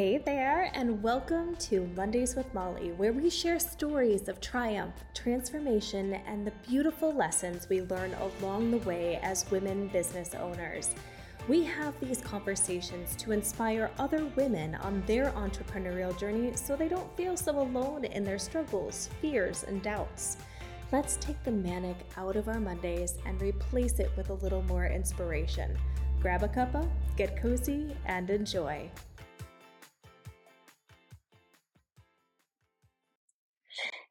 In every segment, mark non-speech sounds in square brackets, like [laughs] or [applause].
Hey there, and welcome to Mondays with Molly, where we share stories of triumph, transformation, and the beautiful lessons we learn along the way as women business owners. We have these conversations to inspire other women on their entrepreneurial journey so they don't feel so alone in their struggles, fears, and doubts. Let's take the manic out of our Mondays and replace it with a little more inspiration. Grab a cuppa, get cozy, and enjoy.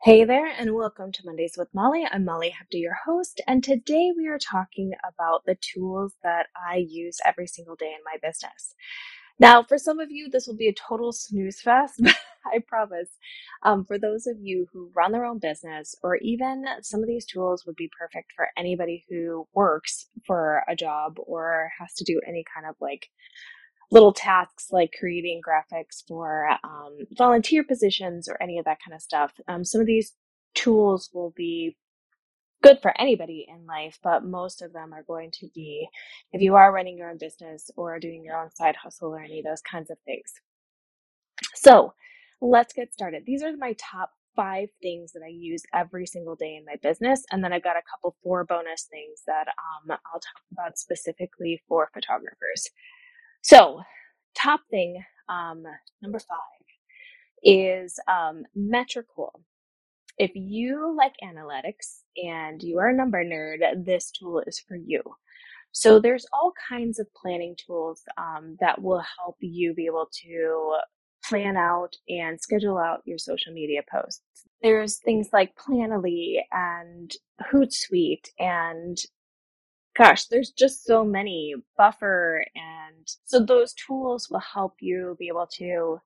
Hey there, and welcome to Mondays with Molly. I'm Molly Hebda, your host, and today we are talking about the tools that I use every single day in my business. Now, for some of you, this will be a total snooze fest, [laughs] but I promise. Um, for those of you who run their own business, or even some of these tools would be perfect for anybody who works for a job or has to do any kind of like little tasks like creating graphics for um, volunteer positions or any of that kind of stuff. Um, some of these tools will be good for anybody in life, but most of them are going to be if you are running your own business or doing your own side hustle or any of those kinds of things. So let's get started. These are my top five things that I use every single day in my business. And then I've got a couple four bonus things that um, I'll talk about specifically for photographers. So, top thing, um, number five, is um, Metricool. If you like analytics and you are a number nerd, this tool is for you. So, there's all kinds of planning tools um, that will help you be able to plan out and schedule out your social media posts. There's things like Planoly and Hootsuite and gosh, there's just so many buffer. And so those tools will help you be able to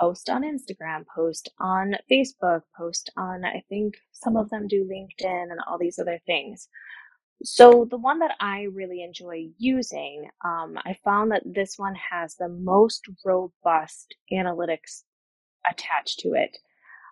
post on Instagram, post on Facebook, post on, I think some of them do LinkedIn and all these other things. So the one that I really enjoy using, um, I found that this one has the most robust analytics attached to it,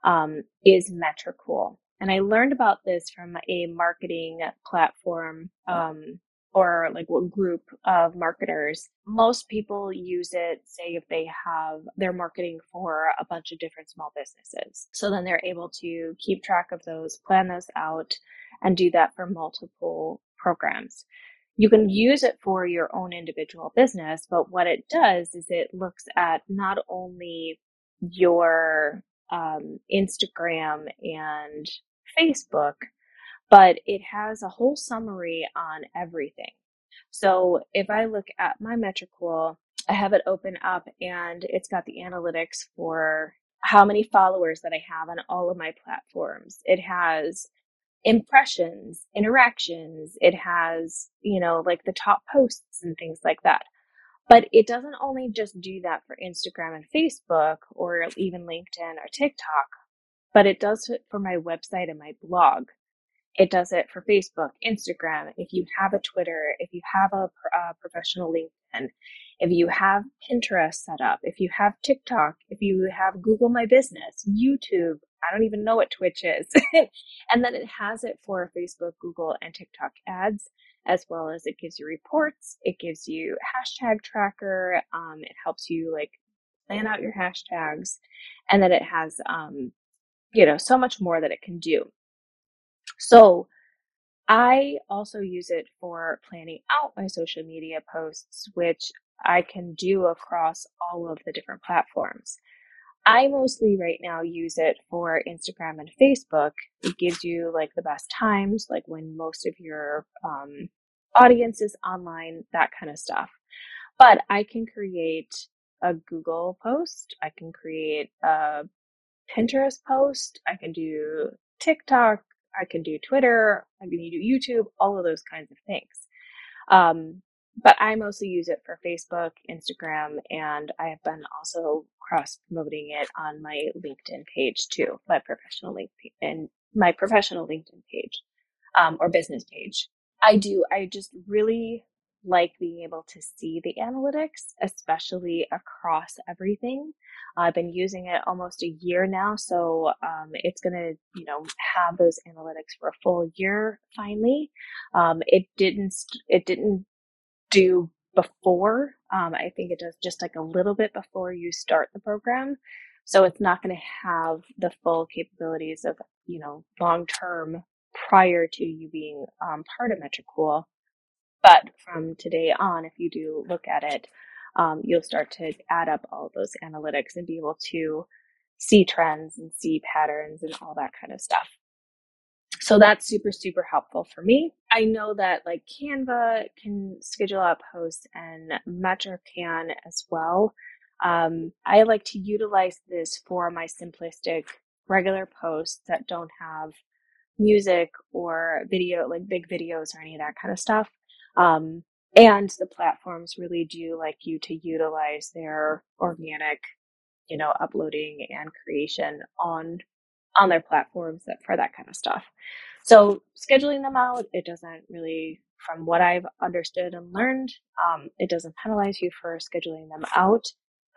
um, is Metricool. And I learned about this from a marketing platform um, or like what group of marketers. Most people use it, say, if they have their marketing for a bunch of different small businesses. So then they're able to keep track of those, plan those out, and do that for multiple programs. You can use it for your own individual business, but what it does is it looks at not only your um, Instagram and Facebook, but it has a whole summary on everything. So if I look at my Metricool, I have it open up and it's got the analytics for how many followers that I have on all of my platforms. It has impressions, interactions. It has, you know, like the top posts and things like that. But it doesn't only just do that for Instagram and Facebook or even LinkedIn or TikTok, but it does it for my website and my blog. It does it for Facebook, Instagram. If you have a Twitter, if you have a, a uh, professional LinkedIn, if you have Pinterest set up, if you have TikTok, if you have Google My Business, YouTube, I don't even know what Twitch is. [laughs] and then it has it for Facebook, Google, and TikTok ads, as well as it gives you reports. It gives you hashtag tracker. Um, it helps you like plan out your hashtags. And then it has, um, you know, so much more that it can do. So I also use it for planning out my social media posts, which I can do across all of the different platforms. I mostly right now use it for Instagram and Facebook. It gives you like the best times, like when most of your um, audience is online, that kind of stuff. But I can create a Google post, I can create a Pinterest post, I can do TikTok, I can do Twitter, I can do YouTube, all of those kinds of things. Um, but I mostly use it for Facebook, Instagram, and I have been also cross promoting it on my LinkedIn page too, my professional link and my professional LinkedIn page um, or business page. I do. I just really like being able to see the analytics, especially across everything. I've been using it almost a year now, so um, it's going to, you know, have those analytics for a full year finally. Um, it didn't, it didn't do before Um, I think it does just like a little bit before you start the program. So it's not going to have the full capabilities of, you know, long term prior to you being um, part of Metricool. But from today on, if you do look at it, um, you'll start to add up all those analytics and be able to see trends and see patterns and all that kind of stuff. So that's super, super helpful for me. I know that like Canva can schedule out posts and Metric can as well. Um, I like to utilize this for my simplistic regular posts that don't have music or video, like big videos or any of that kind of stuff. Um, and the platforms really do like you to utilize their organic, you know, uploading and creation on on their platforms that, for that kind of stuff. So scheduling them out, it doesn't really, from what I've understood and learned, um, it doesn't penalize you for scheduling them out.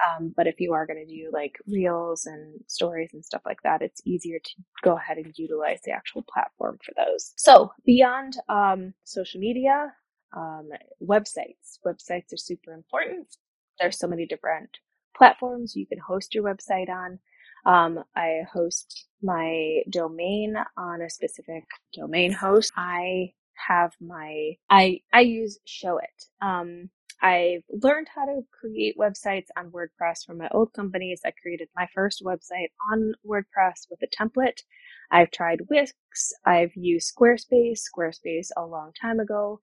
Um, but if you are going to do like reels and stories and stuff like that, it's easier to go ahead and utilize the actual platform for those. So beyond um, social media, um, websites. Websites are super important. There's so many different platforms you can host your website on. Um, I host my domain on a specific domain host. I have my I I use Showit. Um, I've learned how to create websites on WordPress from my old companies. I created my first website on WordPress with a template. I've tried Wix. I've used Squarespace. Squarespace a long time ago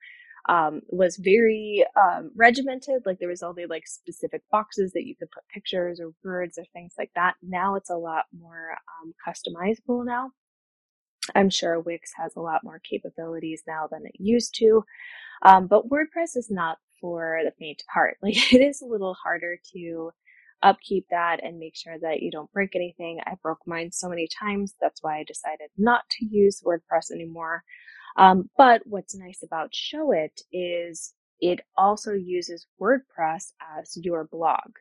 um, was very um, regimented. Like there was only like specific boxes that you could put pictures or words or things like that. Now it's a lot more um, customizable now. I'm sure Wix has a lot more capabilities now than it used to. Um, but WordPress is not for the faint of heart. [laughs] Like it is a little harder to upkeep that and make sure that you don't break anything. I broke mine so many times. That's why I decided not to use WordPress anymore. Um, but what's nice about Showit is it also uses WordPress as your blog.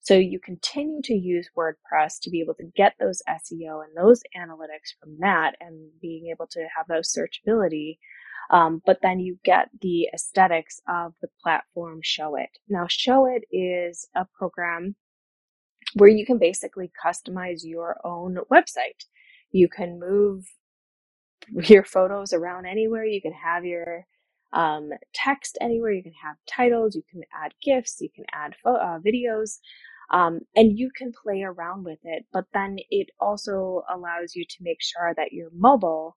So you continue to use WordPress to be able to get those SEO and those analytics from that and being able to have those searchability. Um, but then you get the aesthetics of the platform Showit. Now, Showit is a program where you can basically customize your own website. You can move your photos around anywhere. You can have your um, text anywhere. You can have titles. You can add GIFs. You can add fo- uh, videos. Um, and you can play around with it. But then it also allows you to make sure that your mobile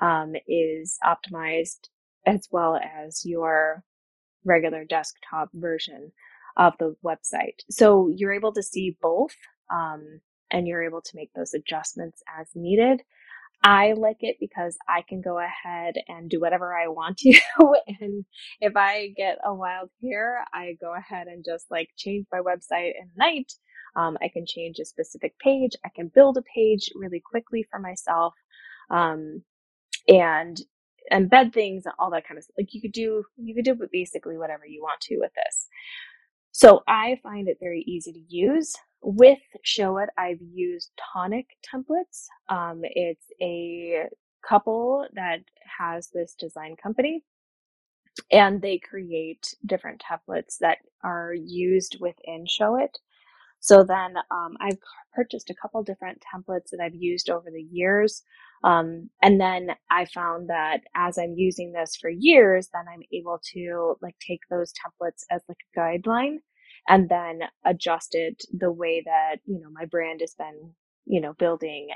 um, is optimized as well as your regular desktop version of the website. So you're able to see both um, and you're able to make those adjustments as needed. I like it because I can go ahead and do whatever I want to. [laughs] and if I get a wild hair, I go ahead and just like change my website in a night. Um, I can change a specific page. I can build a page really quickly for myself. Um, and embed things and all that kind of stuff. Like you could do, you could do basically whatever you want to with this. So I find it very easy to use. With Showit, I've used Tonic templates. Um, it's a couple that has this design company and they create different templates that are used within Showit. So then um, I've purchased a couple different templates that I've used over the years. Um, and then I found that as I'm using this for years, then I'm able to like take those templates as like a guideline and then adjust it the way that, you know, my brand has been, you know, building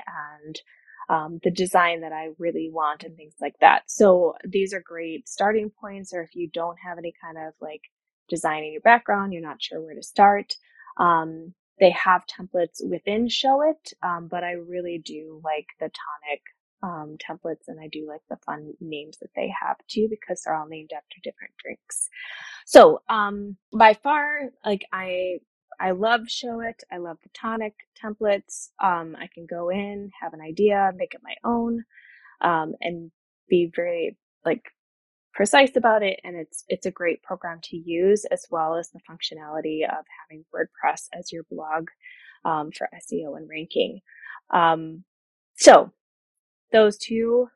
and um, the design that I really want and things like that. So these are great starting points. Or if you don't have any kind of like design in your background, you're not sure where to start. Um, they have templates within Showit, um, but I really do like the tonic um, templates and I do like the fun names that they have too because they're all named after different drinks. So, um, by far, like I, I love Showit. I love the tonic templates. Um, I can go in, have an idea, make it my own, um, and be very like precise about it. And it's, it's a great program to use as well as the functionality of having WordPress as your blog, um, for SEO and ranking. Um, so those two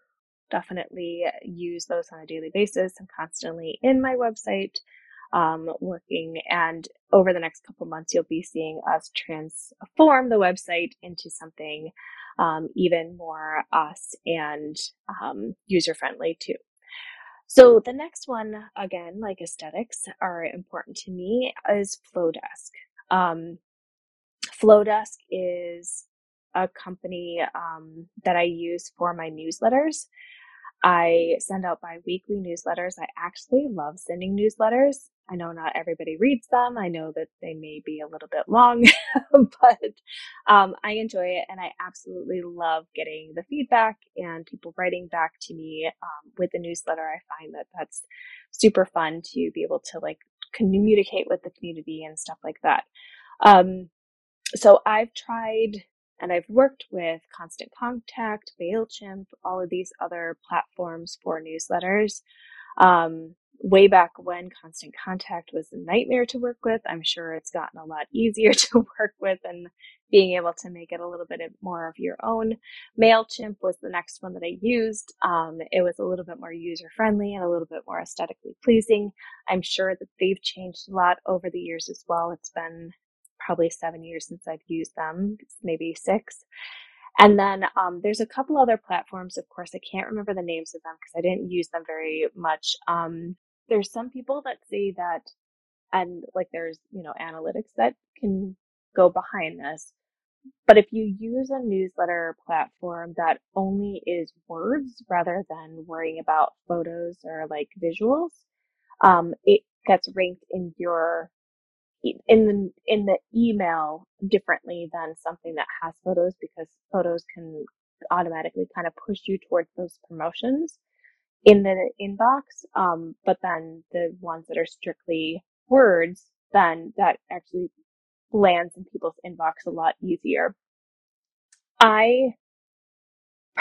definitely use those on a daily basis I'm constantly in my website. um, working. And over the next couple months, you'll be seeing us transform the website into something um, even more us and um, user friendly too. So the next one, again, like aesthetics are important to me, is Flodesk. Um, Flodesk is a company um, that I use for my newsletters. I send out bi-weekly newsletters. I actually love sending newsletters. I know not everybody reads them. I know that they may be a little bit long, [laughs] but um, I enjoy it and I absolutely love getting the feedback and people writing back to me um, with the newsletter. I find that that's super fun to be able to like communicate with the community and stuff like that. Um, so I've tried and I've worked with Constant Contact, MailChimp, all of these other platforms for newsletters. Um, way back when Constant Contact was a nightmare to work with, I'm sure it's gotten a lot easier [laughs] to work with and being able to make it a little bit more of your own. MailChimp was the next one that I used. Um, it was a little bit more user friendly and a little bit more aesthetically pleasing. I'm sure that they've changed a lot over the years as well. It's been probably seven years since I've used them, maybe six. And then um, there's a couple other platforms. Of course, I can't remember the names of them because I didn't use them very much. Um, there's some people that say that, and like there's you know analytics that can go behind this. But if you use a newsletter platform that only is words rather than worrying about photos or like visuals, um, it gets ranked in your in the in the email differently than something that has photos because photos can automatically kind of push you towards those promotions in the inbox. Um, but then the ones that are strictly words, then that actually lands in people's inbox a lot easier. I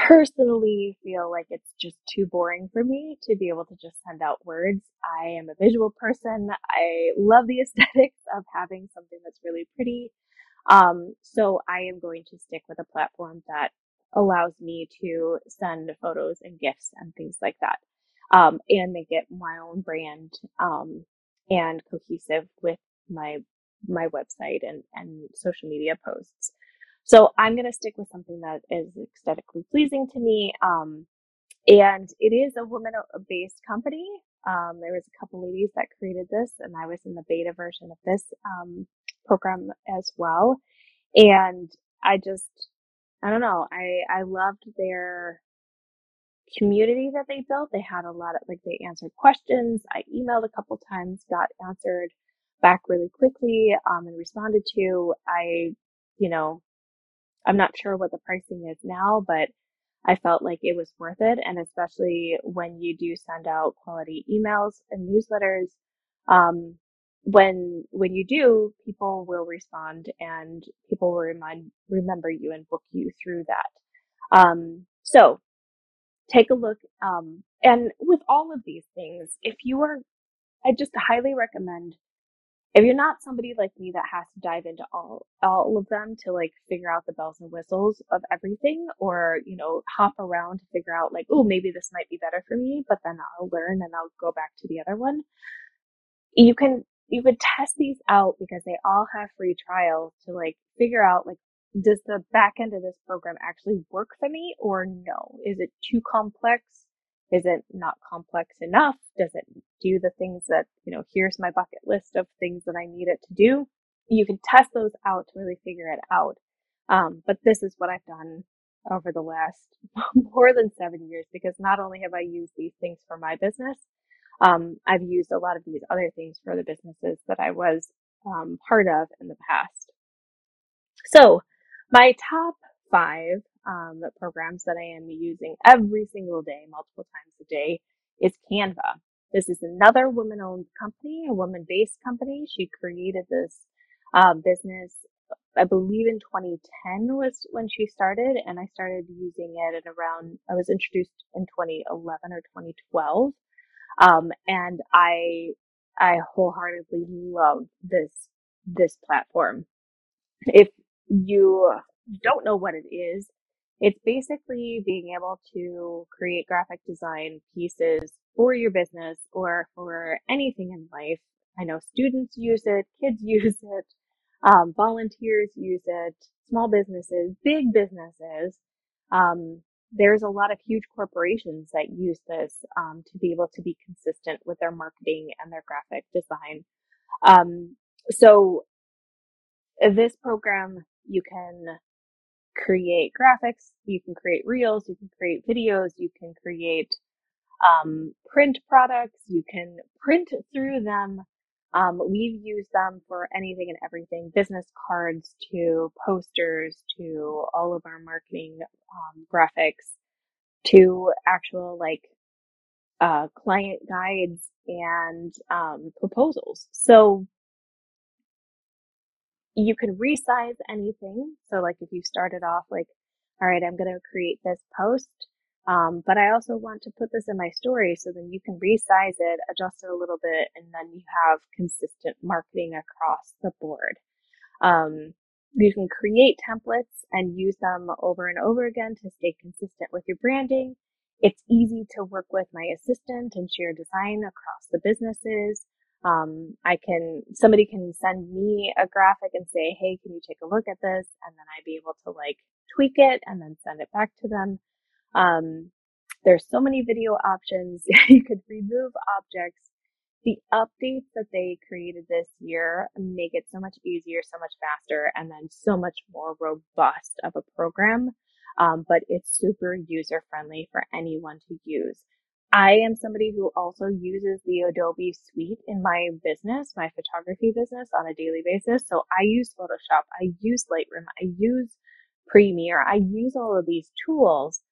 personally feel like it's just too boring for me to be able to just send out words. I am a visual person. I love the [laughs] aesthetics of having something that's really pretty. Um, so I am going to stick with a platform that allows me to send photos and gifts and things like that. Um, and make it my own brand, um, and cohesive with my, my website and, and social media posts. So I'm going to stick with something that is aesthetically pleasing to me. Um, and it is a woman based company. Um, there was a couple ladies that created this and I was in the beta version of this, um, program as well. And I just, I don't know, I, I loved their community that they built. They had a lot of, like, they answered questions. I emailed a couple times, got answered back really quickly, um, and responded to. I, you know, I'm not sure what the pricing is now, but I felt like it was worth it. And especially when you do send out quality emails and newsletters, um, when, when you do, people will respond and people will remind, remember you and book you through that. Um, so take a look. Um, and with all of these things, if you are, I just highly recommend if you're not somebody like me that has to dive into all all of them to like figure out the bells and whistles of everything or you know hop around to figure out like oh maybe this might be better for me but then I'll learn and I'll go back to the other one. You can you could test these out because they all have free trials to like figure out like does the back end of this program actually work for me or no? Is it too complex? Is it not complex enough? Does it do the things that, you know, here's my bucket list of things that I need it to do? You can test those out to really figure it out. Um, but this is what I've done over the last [laughs] more than seven years because not only have I used these things for my business, um, I've used a lot of these other things for the businesses that I was um, part of in the past. So my top five um, programs that I am using every single day, multiple times a day, is Canva. This is another woman owned company, a woman based company. She created this uh, business, I believe in 2010 was when she started, and I started using it at around, I was introduced in 2011 or 2012. Um, and I, I wholeheartedly love this, this platform. If you don't know what it is, it's basically being able to create graphic design pieces for your business or for anything in life. I know students use it, [laughs] kids use it, um, volunteers use it, small businesses, big businesses. Um, there's a lot of huge corporations that use this um, to be able to be consistent with their marketing and their graphic design. Um, so this program, you can create graphics, you can create reels, you can create videos, you can create um, print products, you can print through them. Um, we've used them for anything and everything, business cards to posters to all of our marketing um, graphics to actual like uh, client guides and um, proposals. So you can resize anything. So like if you started off like, all right, I'm going to create this post, um, but I also want to put this in my story. So then you can resize it, adjust it a little bit, and then you have consistent marketing across the board. Um, you can create templates and use them over and over again to stay consistent with your branding. It's easy to work with my assistant and share design across the businesses. Um, I can, somebody can send me a graphic and say, Hey, can you take a look at this? And then I'd be able to like tweak it and then send it back to them. Um, there's so many video options. [laughs] you could remove objects. The updates that they created this year make it so much easier, so much faster, and then so much more robust of a program. Um, but it's super user friendly for anyone to use. I am somebody who also uses the Adobe suite in my business, my photography business on a daily basis. So I use Photoshop, I use Lightroom, I use Premiere, I use all of these tools.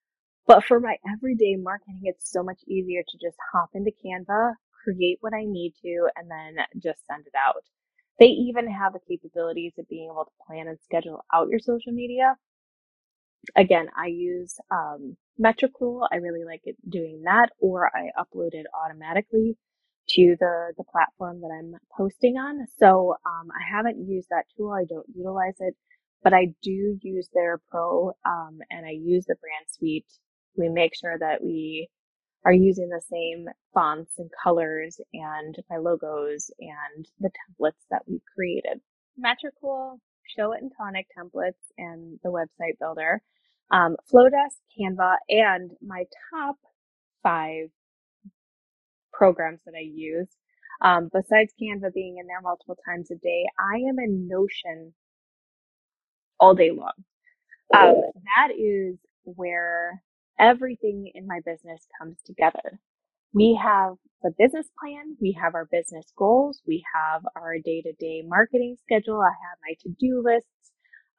But for my everyday marketing, it's so much easier to just hop into Canva, create what I need to, and then just send it out. They even have the capabilities of being able to plan and schedule out your social media again, I use um, Metricool. I really like it doing that, or I upload it automatically to the the platform that I'm posting on. So um, I haven't used that tool. I don't utilize it, but I do use their Pro, um, and I use the brand suite. We make sure that we are using the same fonts and colors and my logos and the templates that we've created. Metricool, Showit and Tonic templates and the website builder um, Flodesk, Canva, and my top five programs that I use. Um, besides Canva being in there multiple times a day, I am in Notion all day long. Um, that is where everything in my business comes together. We have the business plan, we have our business goals, we have our day to day marketing schedule, I have my to do lists.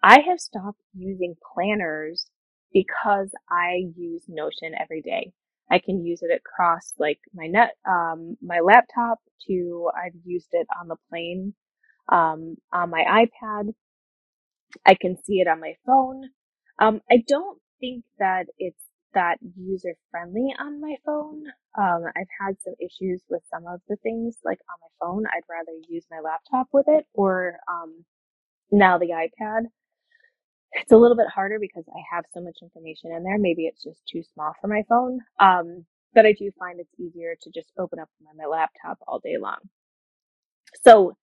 I have stopped using planners because I use Notion every day. I can use it across like my net, um, my laptop to, I've used it on the plane, um, on my iPad. I can see it on my phone. Um, I don't think that it's that user friendly on my phone. Um, I've had some issues with some of the things like on my phone. I'd rather use my laptop with it or, um, now the iPad it's a little bit harder because I have so much information in there. Maybe it's just too small for my phone. Um, but I do find it's easier to just open up my laptop all day long. So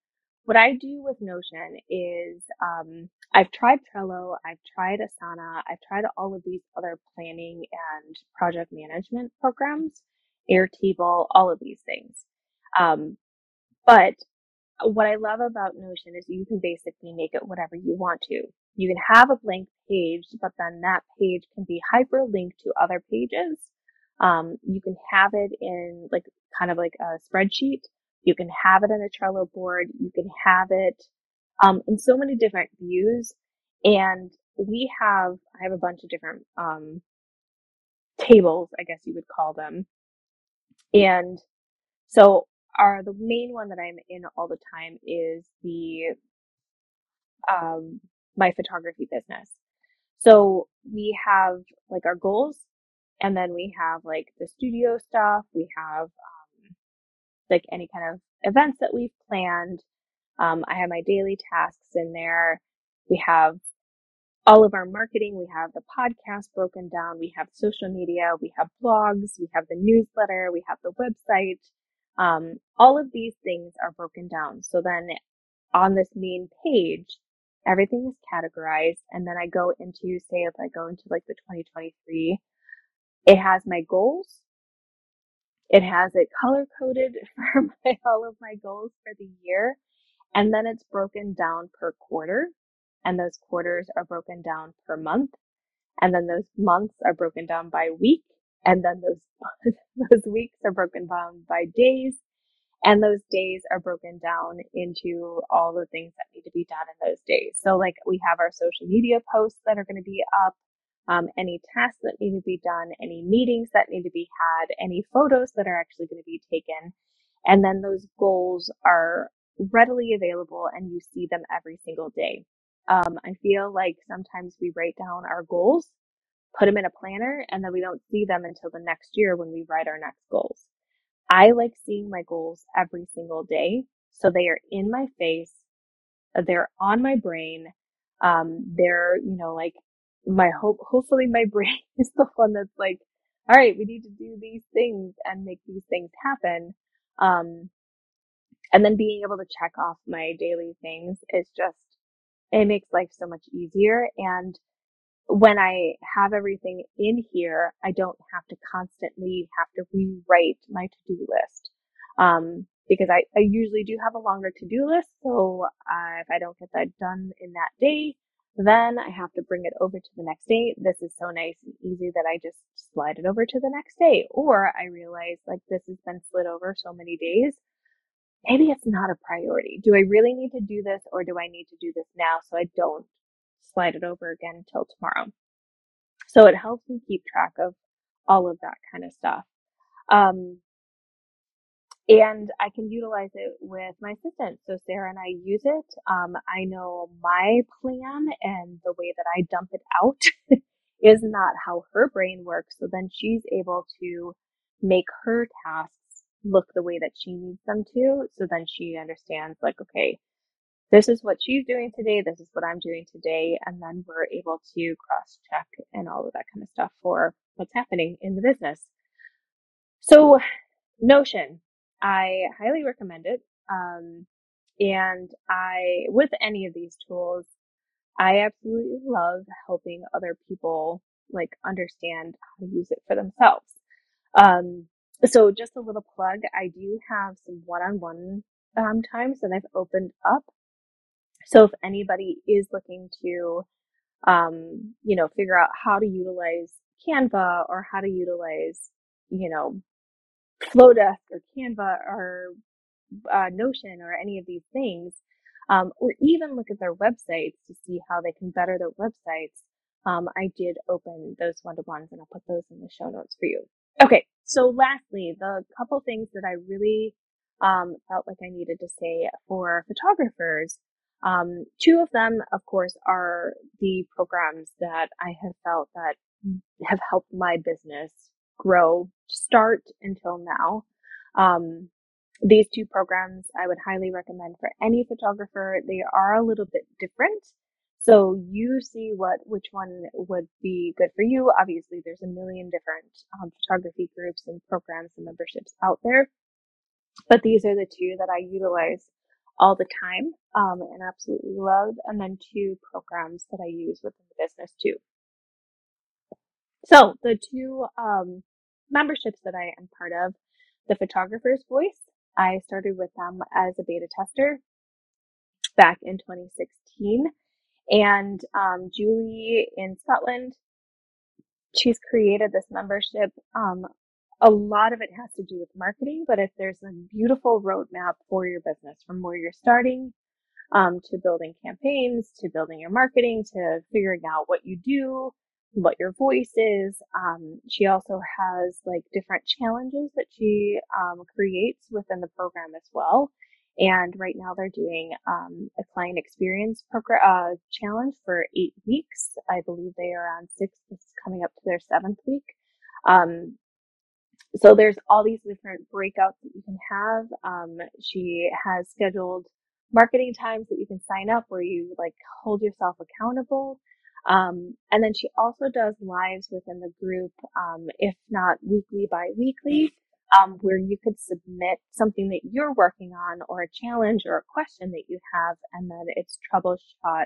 what I do with Notion is um, I've tried Trello, I've tried Asana, I've tried all of these other planning and project management programs, Airtable, all of these things. Um, but what I love about Notion is you can basically make it whatever you want to. You can have a blank page, but then that page can be hyperlinked to other pages. Um, you can have it in like kind of like a spreadsheet. You can have it on a Trello board. You can have it um, in so many different views. And we have, I have a bunch of different um, tables, I guess you would call them. And so our the main one that I'm in all the time is the um, my photography business. So we have like our goals and then we have like the studio stuff. We have, like any kind of events that we've planned. Um, I have my daily tasks in there. We have all of our marketing. We have the podcast broken down. We have social media. We have blogs. We have the newsletter. We have the website. Um, all of these things are broken down. So then on this main page, everything is categorized. And then I go into, say, if I go into like the 2023, it has my goals. It has it color coded [laughs] for my, all of my goals for the year. And then it's broken down per quarter. And those quarters are broken down per month. And then those months are broken down by week. And then those, [laughs] those weeks are broken down by days. And those days are broken down into all the things that need to be done in those days. So like we have our social media posts that are going to be up, um, any tasks that need to be done, any meetings that need to be had, any photos that are actually going to be taken. And then those goals are readily available and you see them every single day. Um, I feel like sometimes we write down our goals, put them in a planner, and then we don't see them until the next year when we write our next goals. I like seeing my goals every single day. So they are in my face. They're on my brain. Um, they're, you know, like my hope, hopefully my [laughs] brain is the one that's like, all right, we need to do these things and make these things happen. Um, and then being able to check off my daily things is just, it makes life so much easier. And when I have everything in here, I don't have to constantly have to rewrite my to-do list. Um, because I, I usually do have a longer to-do list. So uh, if I don't get that done in that day, then I have to bring it over to the next day. This is so nice and easy that I just slide it over to the next day. Or I realize like this has been slid over so many days. Maybe it's not a priority. Do I really need to do this or do I need to do this now so I don't slide it over again until tomorrow? So it helps me keep track of all of that kind of stuff. Um, and I can utilize it with my assistant. So Sarah and I use it. Um, I know my plan and the way that I dump it out [laughs] is not how her brain works. So then she's able to make her tasks look the way that she needs them to. So then she understands like, okay, this is what she's doing today. This is what I'm doing today. And then we're able to cross check and all of that kind of stuff for what's happening in the business. So Notion, I highly recommend it. Um, and I, with any of these tools, I absolutely love helping other people like understand how to use it for themselves. Um, so just a little plug, I do have some one-on-one um, times that I've opened up. So if anybody is looking to, um, you know, figure out how to utilize Canva or how to utilize, you know, Flodesk or Canva or uh, Notion or any of these things, um, or even look at their websites to see how they can better their websites, um, I did open those one to ones and I'll put those in the show notes for you. Okay. So lastly, the couple things that I really um, felt like I needed to say for photographers. Um, two of them, of course, are the programs that I have felt that have helped my business grow start until now. Um, these two programs I would highly recommend for any photographer. They are a little bit different. So you see what, which one would be good for you. Obviously there's a million different um, photography groups and programs and memberships out there, but these are the two that I utilize all the time, um, and absolutely love. And then two programs that I use within the business too. So the two, um, memberships that I am part of, the photographer's voice, I started with them as a beta tester back in 2016 and um, Julie in Scotland, she's created this membership. Um, a lot of it has to do with marketing, but if there's a beautiful roadmap for your business from where you're starting um, to building campaigns, to building your marketing, to figuring out what you do, what your voice is. Um, she also has like different challenges that she um, creates within the program as well. And right now they're doing um, a client experience program uh, challenge for eight weeks. I believe they are on six. This is coming up to their seventh week. Um, so there's all these different breakouts that you can have. Um, she has scheduled marketing times that you can sign up where you like hold yourself accountable. Um, and then she also does lives within the group, um, if not weekly, bi-weekly, um, where you could submit something that you're working on or a challenge or a question that you have, and then it's troubleshot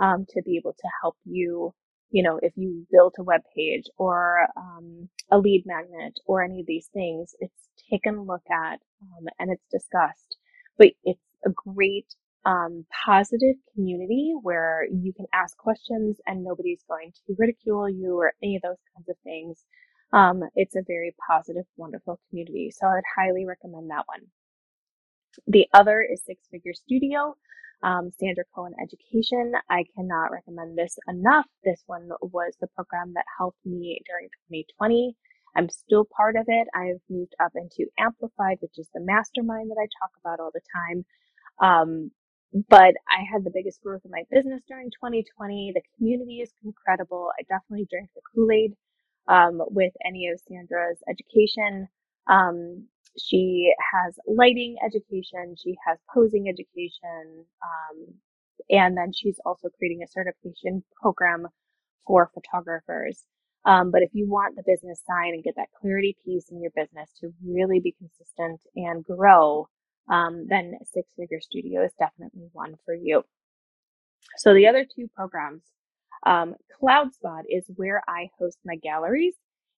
um, to be able to help you. You know, if you built a web page or um, a lead magnet or any of these things, it's taken a look at um, and it's discussed. But it's a great um, positive community where you can ask questions and nobody's going to ridicule you or any of those kinds of things. Um, it's a very positive, wonderful community. So I'd highly recommend that one. The other is Six Figure Studio, um, Sandra Coan Education. I cannot recommend this enough. This one was the program that helped me during 2020. I'm still part of it. I've moved up into Amplified, which is the mastermind that I talk about all the time. Um, but I had the biggest growth in my business during 2020. The community is incredible. I definitely drank the Kool-Aid um, with any of Sandra's education. Um, she has lighting education. She has posing education. Um, and then she's also creating a certification program for photographers. Um, but if you want the business side and get that clarity piece in your business to really be consistent and grow, um, then Six Figure Studio is definitely one for you. So the other two programs, um, CloudSpot is where I host my galleries,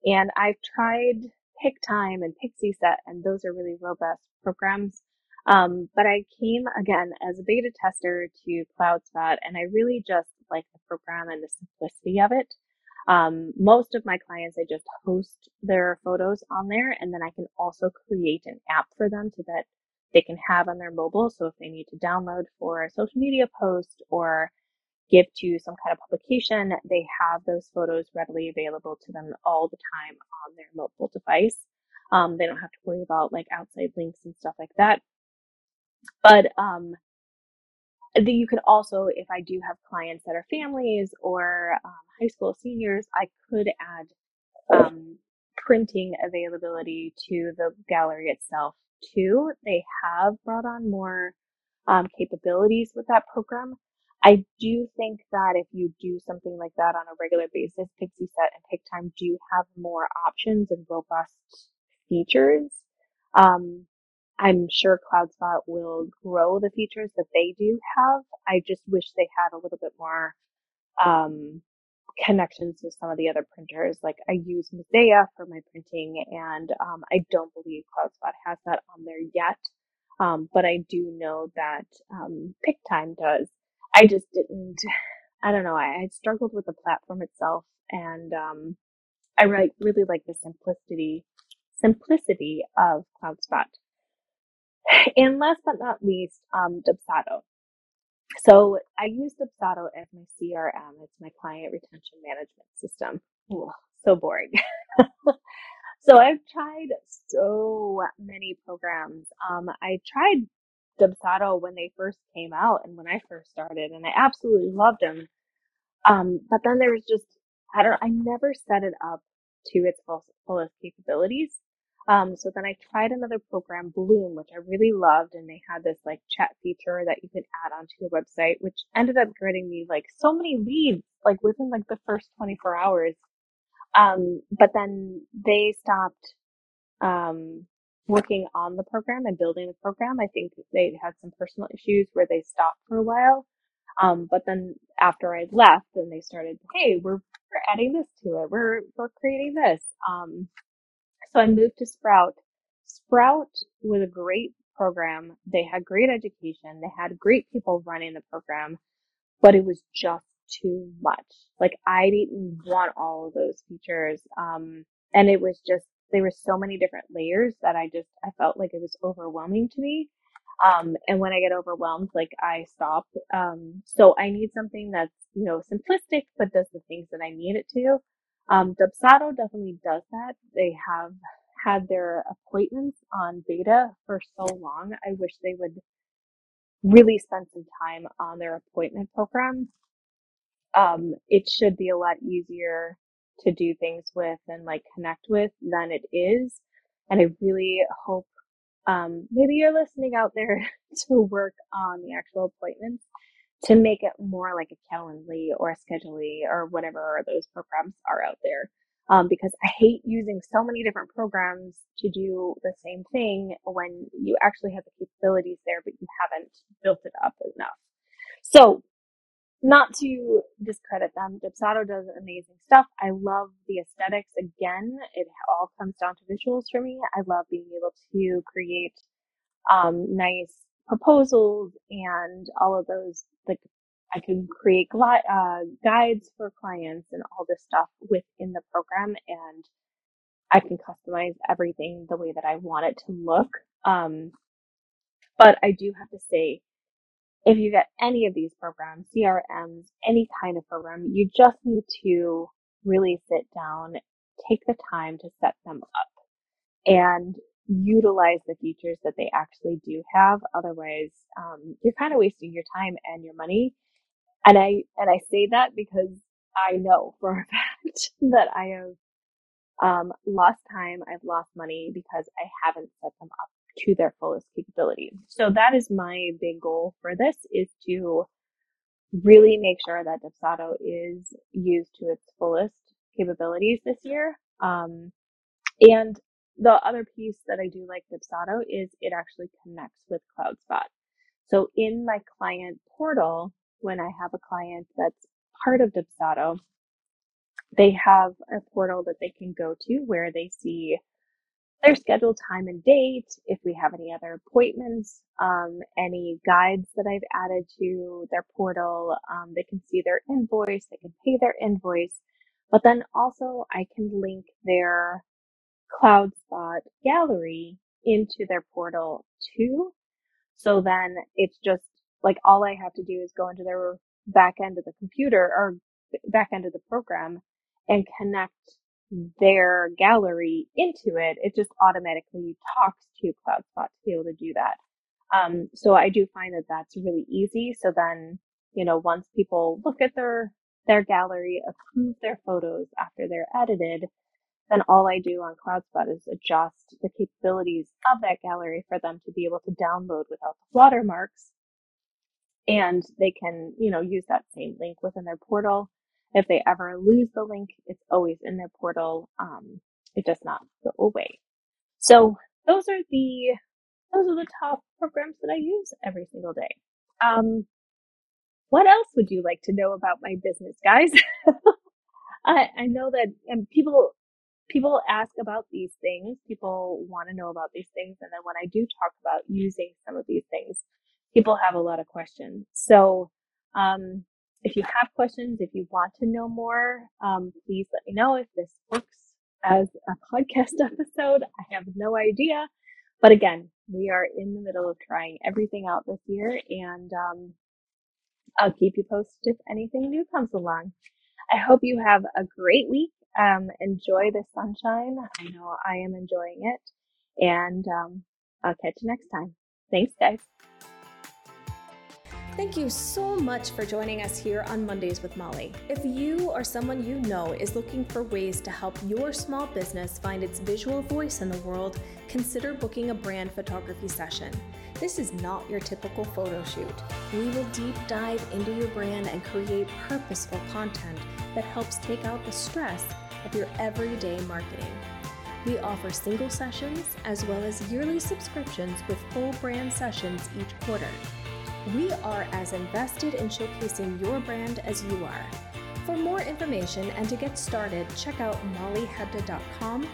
and I've tried PicTime and Pixieset, and those are really robust programs. Um, but I came again as a beta tester to CloudSpot, and I really just like the program and the simplicity of it. Um, most of my clients, I just host their photos on there, and then I can also create an app for them so that they can have on their mobile. So if they need to download for a social media post or give to some kind of publication, they have those photos readily available to them all the time on their mobile device. Um, they don't have to worry about like outside links and stuff like that. But um, you can also, if I do have clients that are families or um, high school seniors, I could add um, printing availability to the gallery itself too. They have brought on more um, capabilities with that program. I do think that if you do something like that on a regular basis, Pixieset and PicTime do have more options and robust features. Um, I'm sure CloudSpot will grow the features that they do have. I just wish they had a little bit more um, connections with some of the other printers. Like I use Mosaic for my printing, and um, I don't believe CloudSpot has that on there yet. Um, but I do know that um, PicTime does. I just didn't. I don't know. I, I struggled with the platform itself, and um, I really, really like the simplicity simplicity of CloudSpot. [sighs] And last but not least, um, Dubsado. So I use Dubsado as my CRM. It's my client retention management system. So boring. [laughs] so I've tried so many programs. Um, I tried Dubsado when they first came out and when I first started, and I absolutely loved them. Um, but then there was just I don't I never set it up to its full, fullest capabilities. Um, so then I tried another program, Bloom, which I really loved, and they had this like chat feature that you could add onto your website, which ended up getting me like so many leads, like within like the first 24 hours. Um, but then they stopped, um, working on the program and building the program. I think they had some personal issues where they stopped for a while. Um, but then after I left, then they started, hey, we're, we're adding this to it. We're, we're creating this. Um, so I moved to Sprout. Sprout was a great program. They had great education. They had great people running the program, but it was just too much. Like I didn't want all of those features. Um, and it was just, there were so many different layers that I just, I felt like it was overwhelming to me. Um, and when I get overwhelmed, like I stop. Um, so I need something that's, you know, simplistic, but does the things that I need it to. Um, Dubsado definitely does that. They have had their appointments on beta for so long. I wish they would really spend some time on their appointment program. Um, it should be a lot easier to do things with and like connect with than it is. And I really hope, um, maybe you're listening out there [laughs] to work on the actual appointments to make it more like a Calendly or a Scheduly or whatever those programs are out there. um, because I hate using so many different programs to do the same thing when you actually have the capabilities there, but you haven't built it up enough. So not to discredit them, Dubsado does amazing stuff. I love the aesthetics. Again, it all comes down to visuals for me. I love being able to create um, nice proposals and all of those. Like I can create uh, guides for clients and all this stuff within the program, and I can customize everything the way that I want it to look. Um, but I do have to say if you get any of these programs, CRMs, any kind of program, you just need to really sit down, take the time to set them up and utilize the features that they actually do have. Otherwise, um, you're kind of wasting your time and your money. And I, and I say that because I know for a [laughs] fact that I have um, lost time, I've lost money because I haven't set them up to their fullest capability. So that is my big goal for this is to really make sure that Dubsado is used to its fullest capabilities this year. Um, and the other piece that I do like Dubsado is it actually connects with CloudSpot. So in my client portal, when I have a client that's part of Dubsado, they have a portal that they can go to where they see their scheduled time and date, if we have any other appointments, um, any guides that I've added to their portal. Um, they can see their invoice, they can pay their invoice, but then also I can link their CloudSpot gallery into their portal too. So then it's just like all I have to do is go into their back end of the computer or back end of the program and connect their gallery into it, it just automatically talks to CloudSpot to be able to do that. Um, so I do find that that's really easy. So then, you know, once people look at their, their gallery, approve their photos after they're edited, then all I do on CloudSpot is adjust the capabilities of that gallery for them to be able to download without the watermarks. And they can, you know, use that same link within their portal if they ever lose the link, it's always in their portal. Um, it does not go away. So those are the those are the top programs that I use every single day. Um, what else would you like to know about my business, guys? [laughs] I, I know that people people ask about these things. People want to know about these things, and then when I do talk about using some of these things, people have a lot of questions. So um, if you have questions, if you want to know more, um, please let me know if this works as a podcast [laughs] episode. I have no idea. But again, we are in the middle of trying everything out this year and um, I'll keep you posted if anything new comes along. I hope you have a great week. Um, enjoy the sunshine. I know I am enjoying it. And um, I'll catch you next time. Thanks, guys. Thank you so much for joining us here on Mondays with Molly. If you or someone you know is looking for ways to help your small business find its visual voice in the world, consider booking a brand photography session. This is not your typical photo shoot. We will deep dive into your brand and create purposeful content that helps take out the stress of your everyday marketing. We offer single sessions as well as yearly subscriptions with full brand sessions each quarter. We are as invested in showcasing your brand as you are. For more information and to get started, check out mollyhebda.com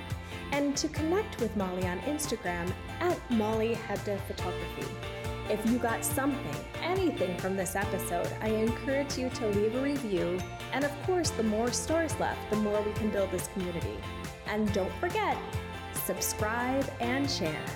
and to connect with Molly on Instagram at Molly Hebda Photography. If you got something, anything from this episode, I encourage you to leave a review. And of course, the more stars left, the more we can build this community. And don't forget, subscribe and share.